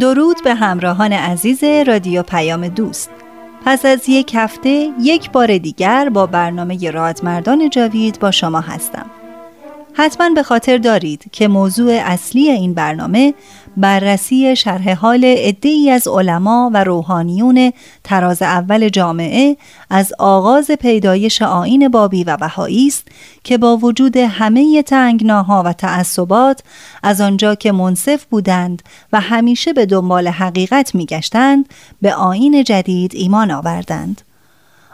درود به همراهان عزیز رادیو پیام دوست. پس از یک هفته یک بار دیگر با برنامه رادمردان جاوید با شما هستم. حتما به خاطر دارید که موضوع اصلی این برنامه بررسی شرح حال عدهای از علما و روحانیون تراز اول جامعه از آغاز پیدایش آین بابی و بهایی است که با وجود همه تنگناها و تعصبات از آنجا که منصف بودند و همیشه به دنبال حقیقت میگشتند به آین جدید ایمان آوردند.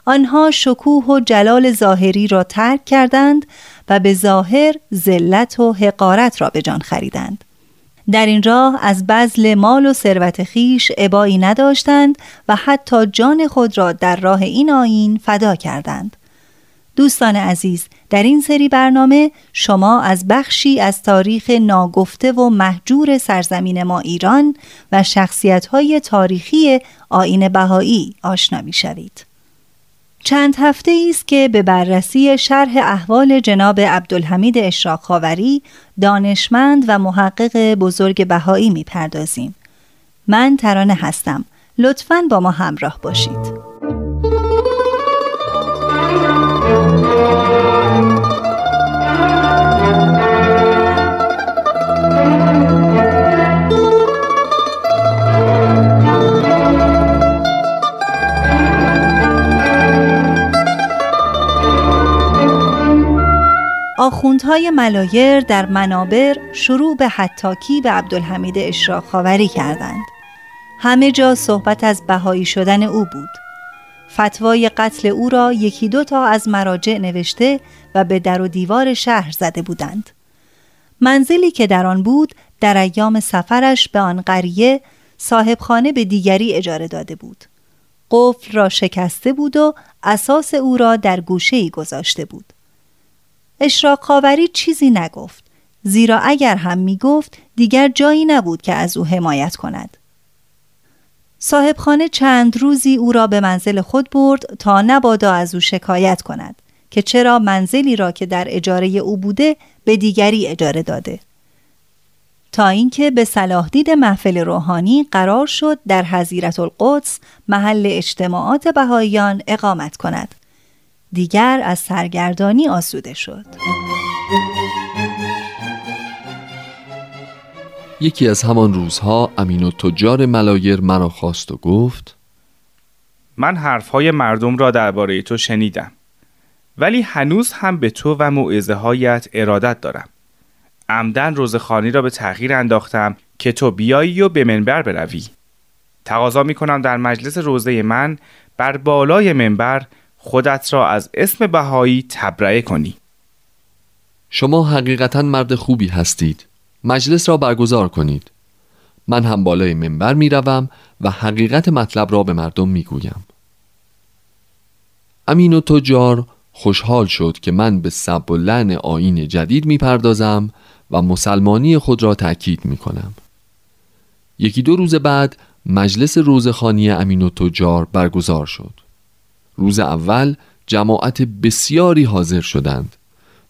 آنها شکوه و جلال ظاهری را ترک کردند و به ظاهر ذلت و حقارت را به جان خریدند در این راه از بذل مال و ثروت خیش عبایی نداشتند و حتی جان خود را در راه این آین فدا کردند دوستان عزیز در این سری برنامه شما از بخشی از تاریخ ناگفته و محجور سرزمین ما ایران و شخصیت‌های تاریخی آین بهایی آشنا می‌شوید. چند هفته است که به بررسی شرح احوال جناب عبدالحمید اشراق دانشمند و محقق بزرگ بهایی می‌پردازیم. من ترانه هستم. لطفاً با ما همراه باشید. آخوندهای ملایر در منابر شروع به حتاکی به عبدالحمید اشراق خاوری کردند. همه جا صحبت از بهایی شدن او بود. فتوای قتل او را یکی دو تا از مراجع نوشته و به در و دیوار شهر زده بودند. منزلی که در آن بود در ایام سفرش به آن قریه صاحبخانه به دیگری اجاره داده بود. قفل را شکسته بود و اساس او را در گوشه ای گذاشته بود. اشراق خاوری چیزی نگفت. زیرا اگر هم می گفت دیگر جایی نبود که از او حمایت کند. صاحبخانه چند روزی او را به منزل خود برد تا نبادا از او شکایت کند که چرا منزلی را که در اجاره او بوده به دیگری اجاره داده. تا اینکه به صلاح دید محفل روحانی قرار شد در حزیرت القدس محل اجتماعات بهاییان اقامت کند. دیگر از سرگردانی آسوده شد. یکی از همان روزها امین و تجار ملایر مرا خواست و گفت من حرفهای مردم را درباره تو شنیدم ولی هنوز هم به تو و معزه هایت ارادت دارم. عمدن روزخانی را به تغییر انداختم که تو بیایی و به منبر بروی. تقاضا می کنم در مجلس روزه من بر بالای منبر خودت را از اسم بهایی تبرئه کنی. شما حقیقتا مرد خوبی هستید. مجلس را برگزار کنید. من هم بالای منبر می روم و حقیقت مطلب را به مردم می گویم امین و تجار خوشحال شد که من به سب و لعن آین جدید می پردازم و مسلمانی خود را تأکید می کنم یکی دو روز بعد مجلس روزخانی امین و تجار برگزار شد. روز اول جماعت بسیاری حاضر شدند.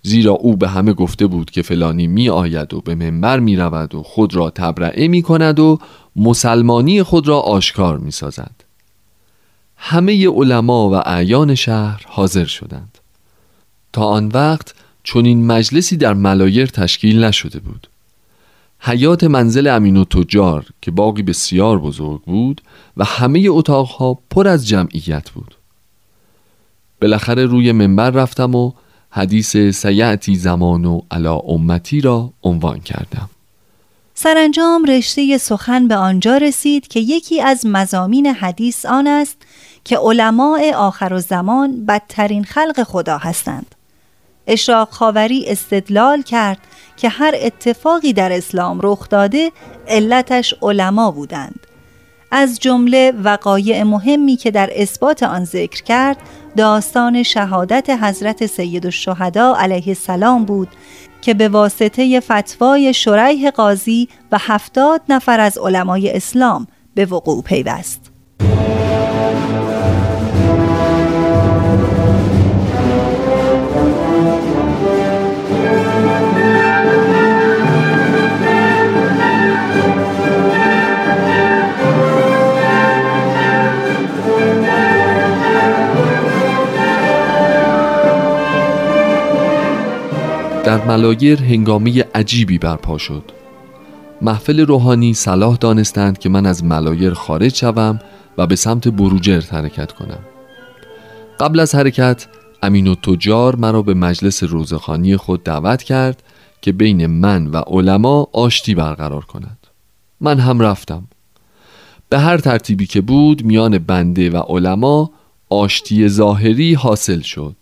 زیرا او به همه گفته بود که فلانی می آید و به منبر می رود و خود را تبرعه می کند و مسلمانی خود را آشکار می سازد همه علما و اعیان شهر حاضر شدند. تا آن وقت چون این مجلسی در ملایر تشکیل نشده بود. حیات منزل امین و تجار که باقی بسیار بزرگ بود و همه اتاقها پر از جمعیت بود. بالاخره روی منبر رفتم و حدیث سیعتی زمان و علا امتی را عنوان کردم. سرانجام رشته سخن به آنجا رسید که یکی از مزامین حدیث آن است که علماء آخر و زمان بدترین خلق خدا هستند. اشراق خاوری استدلال کرد که هر اتفاقی در اسلام رخ داده علتش علما بودند. از جمله وقایع مهمی که در اثبات آن ذکر کرد داستان شهادت حضرت سید الشهدا علیه السلام بود که به واسطه فتوای شریح قاضی و هفتاد نفر از علمای اسلام به وقوع پیوست. ملایر هنگامی عجیبی برپا شد. محفل روحانی صلاح دانستند که من از ملایر خارج شوم و به سمت بروجرد حرکت کنم. قبل از حرکت امین و تجار مرا به مجلس روزخانی خود دعوت کرد که بین من و علما آشتی برقرار کند من هم رفتم. به هر ترتیبی که بود میان بنده و علما آشتی ظاهری حاصل شد.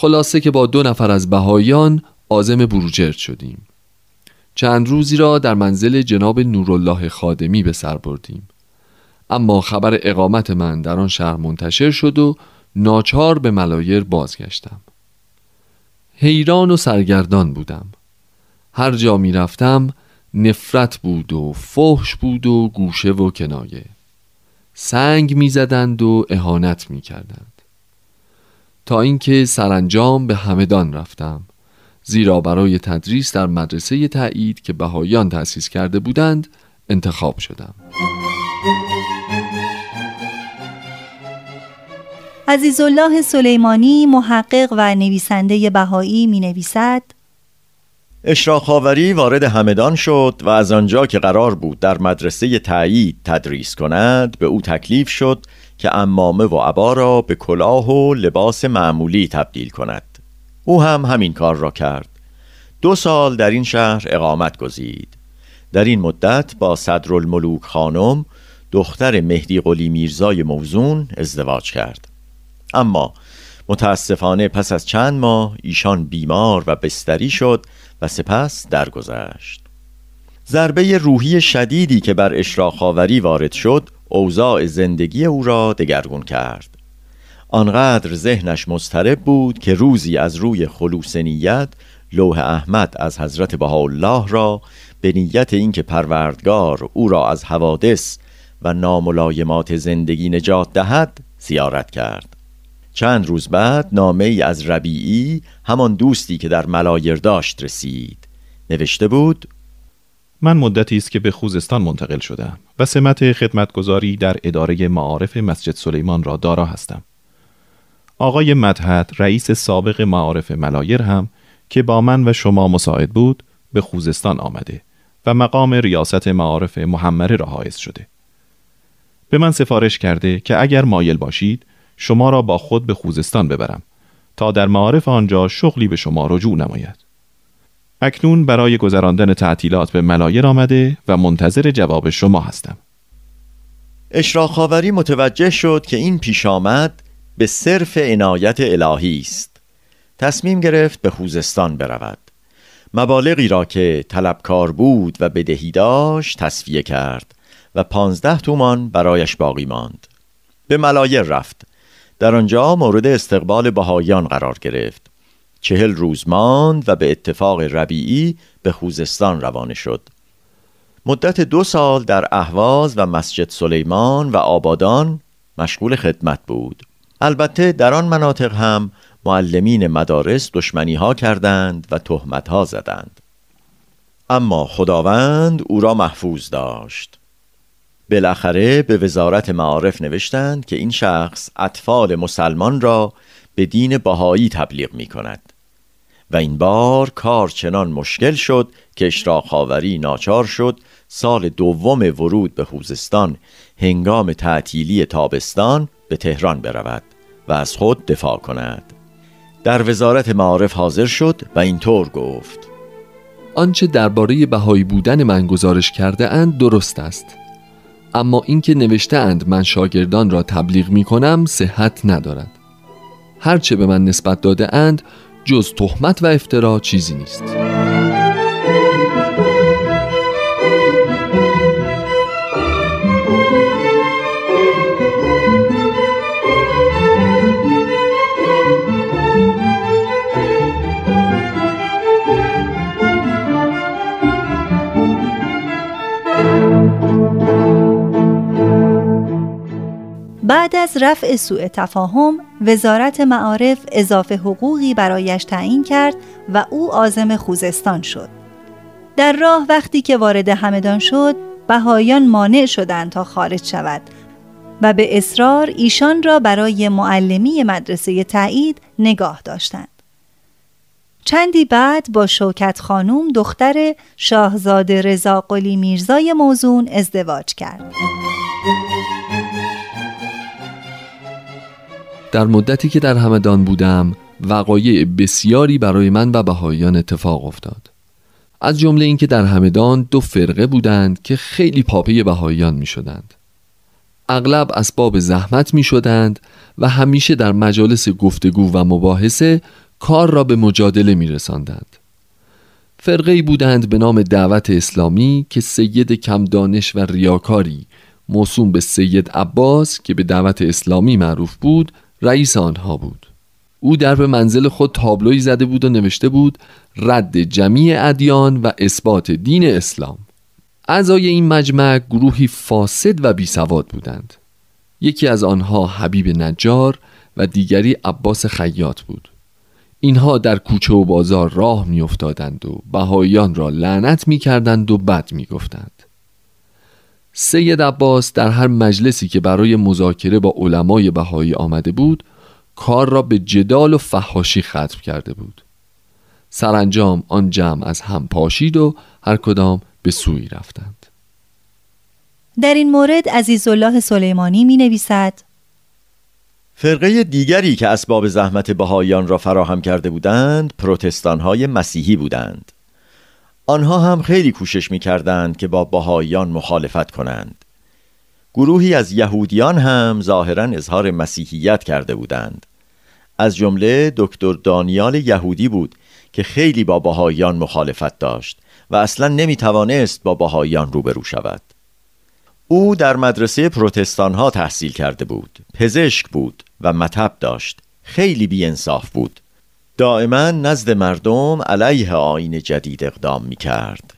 خلاصه که با دو نفر از بهایان آزم بروجرد شدیم. چند روزی را در منزل جناب نورالله خادمی به سر بردیم. اما خبر اقامت من در آن شهر منتشر شد و ناچار به ملایر بازگشتم. حیران و سرگردان بودم. هر جا می رفتم نفرت بود و فحش بود و گوشه و کنایه. سنگ می زدند و اهانت می کردند. تا اینکه سرانجام به همدان رفتم زیرا برای تدریس در مدرسه تایید که بهایان تأسیس کرده بودند انتخاب شدم. عزیزالله سلیمانی محقق و نویسنده بهایی می نویسد اشراق وارد همدان شد و از آنجا که قرار بود در مدرسه تایید تدریس کند به او تکلیف شد که امامه و عبا را به کلاه و لباس معمولی تبدیل کند. او هم همین کار را کرد. دو سال در این شهر اقامت گزید. در این مدت با صدرالملوک خانم دختر مهدی قلی میرزای موزون ازدواج کرد. اما متاسفانه پس از چند ماه ایشان بیمار و بستری شد و سپس درگذشت. ضربه روحی شدیدی که بر اشراخاوری وارد شد اوضاع زندگی او را دگرگون کرد. آنقدر ذهنش مضطرب بود که روزی از روی خلوص نیت لوح احمد از حضرت بهاءالله را به نیت اینکه پروردگار او را از حوادث و ناملایمات زندگی نجات دهد زیارت کرد. چند روز بعد نامه ای از ربیعی همان دوستی که در ملایر داشت رسید. نوشته بود من مدتی است که به خوزستان منتقل شدم و سمت خدمتگذاری در اداره معارف مسجد سلیمان را دارا هستم. آقای مدهد رئیس سابق معارف ملایر هم که با من و شما مساعد بود به خوزستان آمده و مقام ریاست معارف محمره را حائز شده. به من سفارش کرده که اگر مایل باشید شما را با خود به خوزستان ببرم تا در معارف آنجا شغلی به شما رجوع نماید. اکنون برای گذراندن تعطیلات به ملایر آمده و منتظر جواب شما هستم. اشراق متوجه شد که این پیش آمد به صرف عنایت الهی است. تصمیم گرفت به خوزستان برود. مبالغی را که طلبکار بود و بدهی داشت تصفیه کرد و پانزده تومان برایش باقی ماند. به ملایر رفت. در آنجا مورد استقبال بهایان قرار گرفت. چهل روز ماند و به اتفاق ربیعی به خوزستان روانه شد. مدت دو سال در اهواز و مسجد سلیمان و آبادان مشغول خدمت بود. البته در آن مناطق هم معلمین مدارس دشمنی ها کردند و تهمت ها زدند. اما خداوند او را محفوظ داشت. بالاخره به وزارت معارف نوشتند که این شخص اطفال مسلمان را به دین بهایی تبلیغ می کند و این بار کار چنان مشکل شد که اشراق خاوری ناچار شد سال دوم ورود به خوزستان هنگام تعطیلی تابستان به تهران برود و از خود دفاع کند. در وزارت معارف حاضر شد و اینطور گفت. آنچه درباره بهایی بودن من گزارش کرده اند درست است. اما اینکه نوشته اند من شاگردان را تبلیغ می کنم صحت ندارد. هرچه به من نسبت داده اند جز تهمت و افترا چیزی نیست. بعد از رفع سوء تفاهم وزارت معارف اضافه حقوقی برایش تعیین کرد و او آزم خوزستان شد. در راه وقتی که وارد همدان شد بهایان مانع شدند تا خارج شود و به اصرار ایشان را برای معلمی مدرسه تایید نگاه داشتند. چندی بعد با شوکت خانوم دختر شاهزاده رضا قلی میرزای موزون ازدواج کرد. در مدتی که در همدان بودم وقایع بسیاری برای من و بهاییان اتفاق افتاد از جمله اینکه در همدان دو فرقه بودند که خیلی پاپه بهاییان می شدند اغلب اسباب زحمت می شدند و همیشه در مجالس گفتگو و مباحثه کار را به مجادله می رساندند. فرقه بودند به نام دعوت اسلامی که سید کم دانش و ریاکاری موسوم به سید عباس که به دعوت اسلامی معروف بود رئیس آنها بود. او در به منزل خود تابلوی زده بود و نوشته بود رد جمیع ادیان و اثبات دین اسلام. اعضای این مجمع گروهی فاسد و بیسواد بودند. یکی از آنها حبیب نجار و دیگری عباس خیاط بود. اینها در کوچه و بازار راه میافتادند و بهاییان را لعنت می‌کردند و بد می‌گفتند. سید عباس در هر مجلسی که برای مذاکره با علمای بهایی آمده بود کار را به جدال و فحاشی ختم کرده بود. سرانجام آن جمع از هم پاشید و هر کدام به سوی رفتند. در این مورد عزیزالله سلیمانی می نویسد فرقه دیگری که اسباب زحمت بهاییان را فراهم کرده بودند پروتستان های مسیحی بودند. آنها هم خیلی کوشش می کردند که با بهاییان مخالفت کنند. گروهی از یهودیان هم ظاهرا اظهار مسیحیت کرده بودند. از جمله دکتر دانیال یهودی بود که خیلی با بهاییان مخالفت داشت و اصلا نمی توانست با بهاییان روبرو شود. او در مدرسه پروتستان ها تحصیل کرده بود پزشک بود و مطب داشت. خیلی بیانصاف بود. دائما نزد مردم علیه آین جدید اقدام می کرد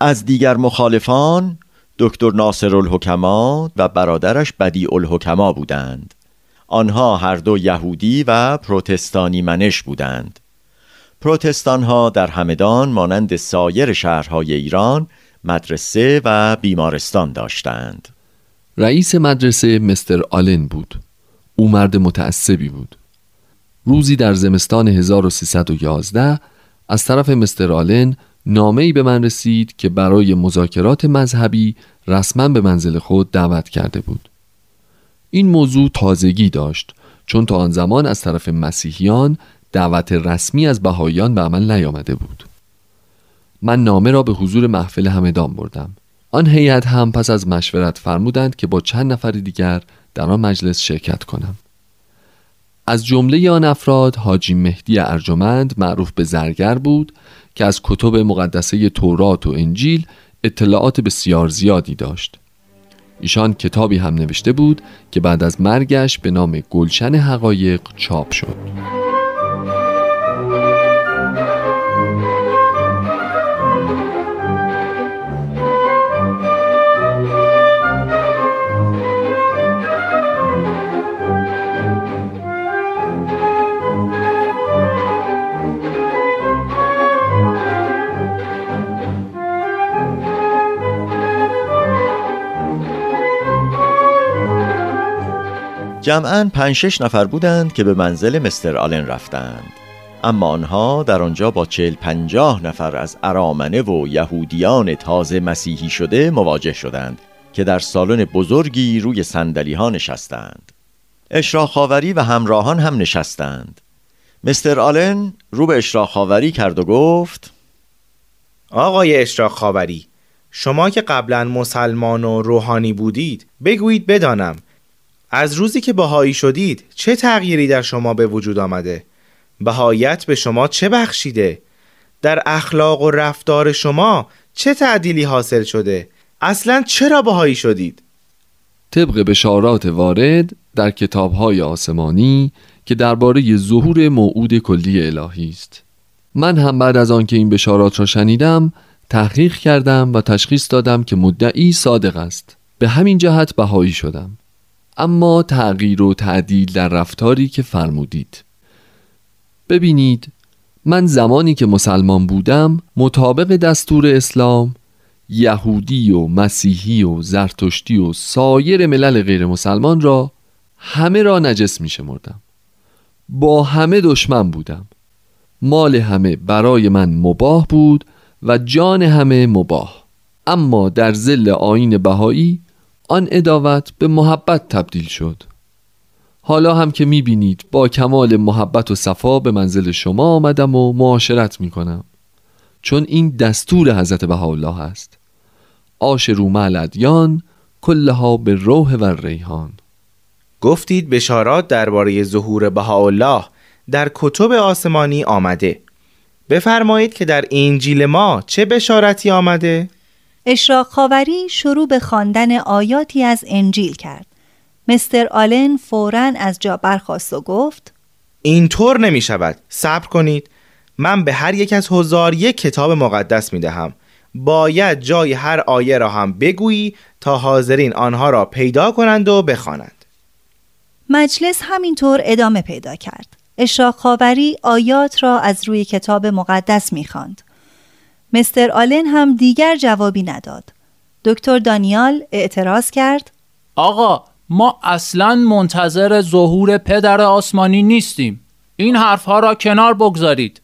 از دیگر مخالفان دکتر ناصر الحکما و برادرش بدی الحکما بودند. آنها هر دو یهودی و پروتستانی منش بودند. پروتستان ها در همدان مانند سایر شهرهای ایران مدرسه و بیمارستان داشتند. رئیس مدرسه مستر آلن بود. او مرد متعصبی بود. روزی در زمستان 1311 از طرف مستر آلن نامه‌ای به من رسید که برای مذاکرات مذهبی رسما به منزل خود دعوت کرده بود. این موضوع تازگی داشت چون تا آن زمان از طرف مسیحیان دعوت رسمی از بهاییان به عمل نیامده بود. من نامه را به حضور محفل همدان بردم. آن هیئت هم پس از مشورت فرمودند که با چند نفر دیگر در آن مجلس شرکت کنم. از جمله آن افراد حاجی مهدی ارجمند معروف به زرگر بود که از کتب مقدسه تورات و انجیل اطلاعات بسیار زیادی داشت. ایشان کتابی هم نوشته بود که بعد از مرگش به نام گلشن حقایق چاپ شد. جمعا پنج شش نفر بودند که به منزل مستر آلن رفتند. اما آنها در آنجا با چل پنجاه نفر از ارامنه و یهودیان تازه مسیحی شده مواجه شدند که در سالن بزرگی روی سندلی ها نشستند. اشراق خاوری و همراهان هم نشستند. مستر آلن رو به اشراق خاوری کرد و گفت آقای اشراق خاوری شما که قبلا مسلمان و روحانی بودید بگویید بدانم از روزی که بهایی شدید چه تغییری در شما به وجود آمده؟ بهایت به شما چه بخشیده؟ در اخلاق و رفتار شما چه تعدیلی حاصل شده؟ اصلا چرا بهایی شدید؟ طبق بشارات وارد در کتابهای آسمانی که درباره ظهور موعود کلی الهی است. من هم بعد از آنکه این بشارات را شنیدم تحقیق کردم و تشخیص دادم که مدعی صادق است. به همین جهت بهایی شدم. اما تغییر و تعدیل در رفتاری که فرمودید. ببینید من زمانی که مسلمان بودم مطابق دستور اسلام یهودی و مسیحی و زرتشتی و سایر ملل غیر مسلمان را همه را نجس می شمردم. با همه دشمن بودم. مال همه برای من مباه بود و جان همه مباه. اما در زل آین بهایی آن اداوت به محبت تبدیل شد. حالا هم که می‌بینید با کمال محبت و صفا به منزل شما آمدم و معاشرت می‌کنم. چون این دستور حضرت بهاءالله است. آش رومه الادیان کلها به روح و ریحان گفتید بشارات درباره ظهور بهاءالله در کتب آسمانی آمده. بفرمایید که در انجیل ما چه بشارتی آمده؟ اشراق خاوری شروع به خواندن آیاتی از انجیل کرد. مستر آلن فورا از جا برخواست و گفت اینطور نمی شود. صبر کنید. من به هر یک از هزار یک کتاب مقدس می دهم. باید جای هر آیه را هم بگویی تا حاضرین آنها را پیدا کنند و بخوانند. مجلس همینطور ادامه پیدا کرد. اشراق خاوری آیات را از روی کتاب مقدس می‌خواند. مستر آلن هم دیگر جوابی نداد. دکتر دانیال اعتراض کرد آقا ما اصلا منتظر ظهور پدر آسمانی نیستیم. این حرفها را کنار بگذارید.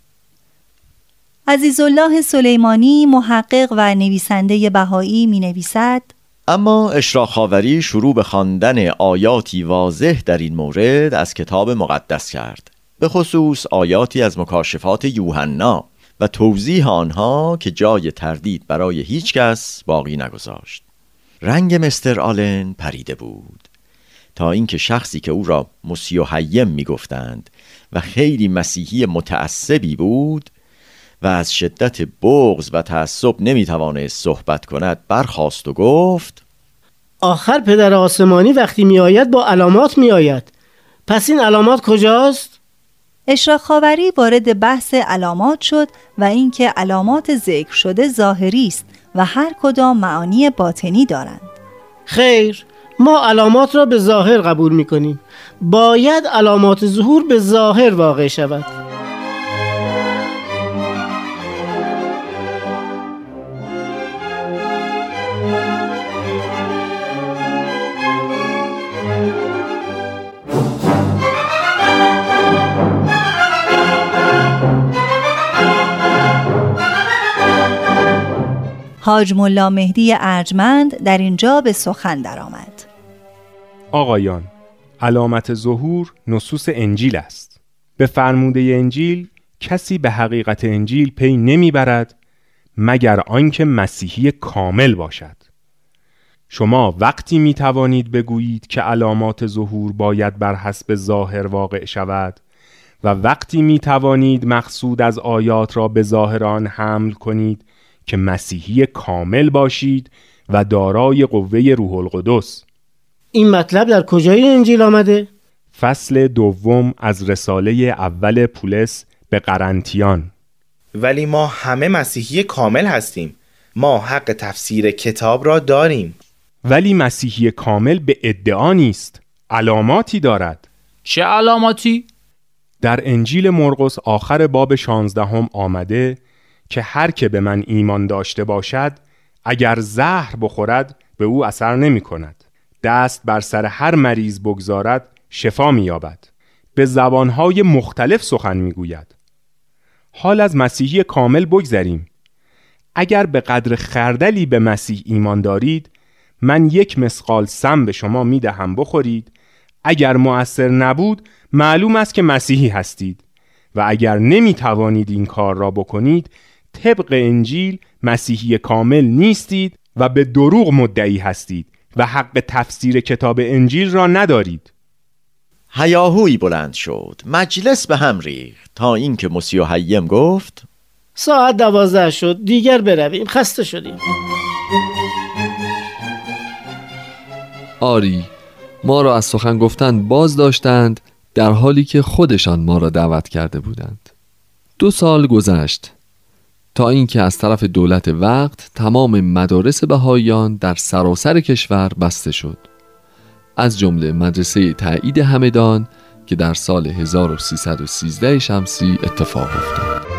عزیزالله سلیمانی محقق و نویسنده بهایی می نویسد اما اشراق خاوری شروع به خواندن آیاتی واضح در این مورد از کتاب مقدس کرد به خصوص آیاتی از مکاشفات یوحنا و توضیح آنها که جای تردید برای هیچ کس باقی نگذاشت. رنگ مستر آلن پریده بود. تا اینکه شخصی که او را مسیو حیم می‌گفتند و خیلی مسیحی متعصبی بود و از شدت بغز و تعصب نمی‌توانست صحبت کند برخاست و گفت آخر پدر آسمانی وقتی میآید با علامات میآید. پس این علامات کجاست؟ اشراق خاوری وارد بحث علامات شد و اینکه علامات ذکر شده ظاهری است و هر کدام معانی باطنی دارند. خیر ما علامات را به ظاهر قبول می کنیم باید علامات ظهور به ظاهر واقع شود. حاج ملا مهدی ارجمند در اینجا به سخن درآمد. آقایان علامت ظهور نصوص انجیل است به فرموده انجیل کسی به حقیقت انجیل پی نمی‌برد مگر آنکه مسیحی کامل باشد شما وقتی می توانید بگویید که علامات ظهور باید بر حسب ظاهر واقع شود و وقتی می توانید مقصود از آیات را به ظاهر آن حمل کنید که مسیحی کامل باشید و دارای قوه روح القدس. این مطلب در کجای انجیل آمده؟ فصل دوم از رساله اول پولس به قرنتیان. ولی ما همه مسیحی کامل هستیم. ما حق تفسیر کتاب را داریم. ولی مسیحی کامل به ادعا نیست علاماتی دارد. چه علاماتی؟ در انجیل مرقس آخر باب شانزدهم آمده که هر که به من ایمان داشته باشد اگر زهر بخورد به او اثر نمی کند. دست بر سر هر مریض بگذارد شفا می‌یابد به زبانهای مختلف سخن می‌گوید حال از مسیحی کامل بگذریم. اگر به قدر خردلی به مسیح ایمان دارید من یک مسقال سم به شما می دهم بخورید. اگر مؤثر نبود معلوم است که مسیحی هستید. و اگر نمی توانید این کار را بکنید طبق انجیل مسیحی کامل نیستید و به دروغ مدعی هستید و حق تفسیر کتاب انجیل را ندارید. هیاهوی بلند شد مجلس به هم ریخت. تا اینکه مسیو حیم گفت ساعت دوازده شد دیگر برویم خسته شدیم. آری ما را از سخن گفتن باز داشتند در حالی که خودشان ما را دعوت کرده بودند. دو سال گذشت. تا اینکه از طرف دولت وقت تمام مدارس بهاییان در سراسر کشور بسته شد. از جمله مدرسه تایید همدان که در سال 1313 شمسی اتفاق افتاد.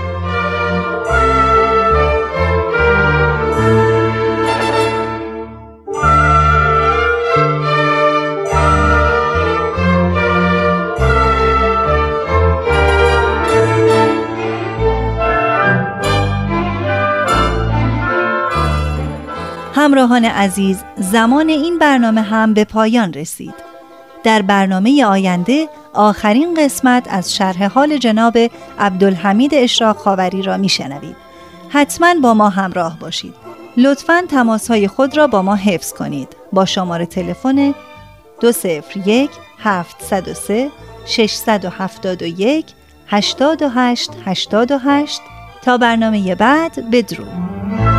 همراهان عزیز زمان این برنامه هم به پایان رسید. در برنامه آینده آخرین قسمت از شرح حال جناب عبدالحمید اشراق خاوری را میشنوید. حتما با ما همراه باشید. لطفا تماس های خود را با ما حفظ کنید. با شماره تلفن 201 703 671 828 828 تا برنامه بعد بدرود.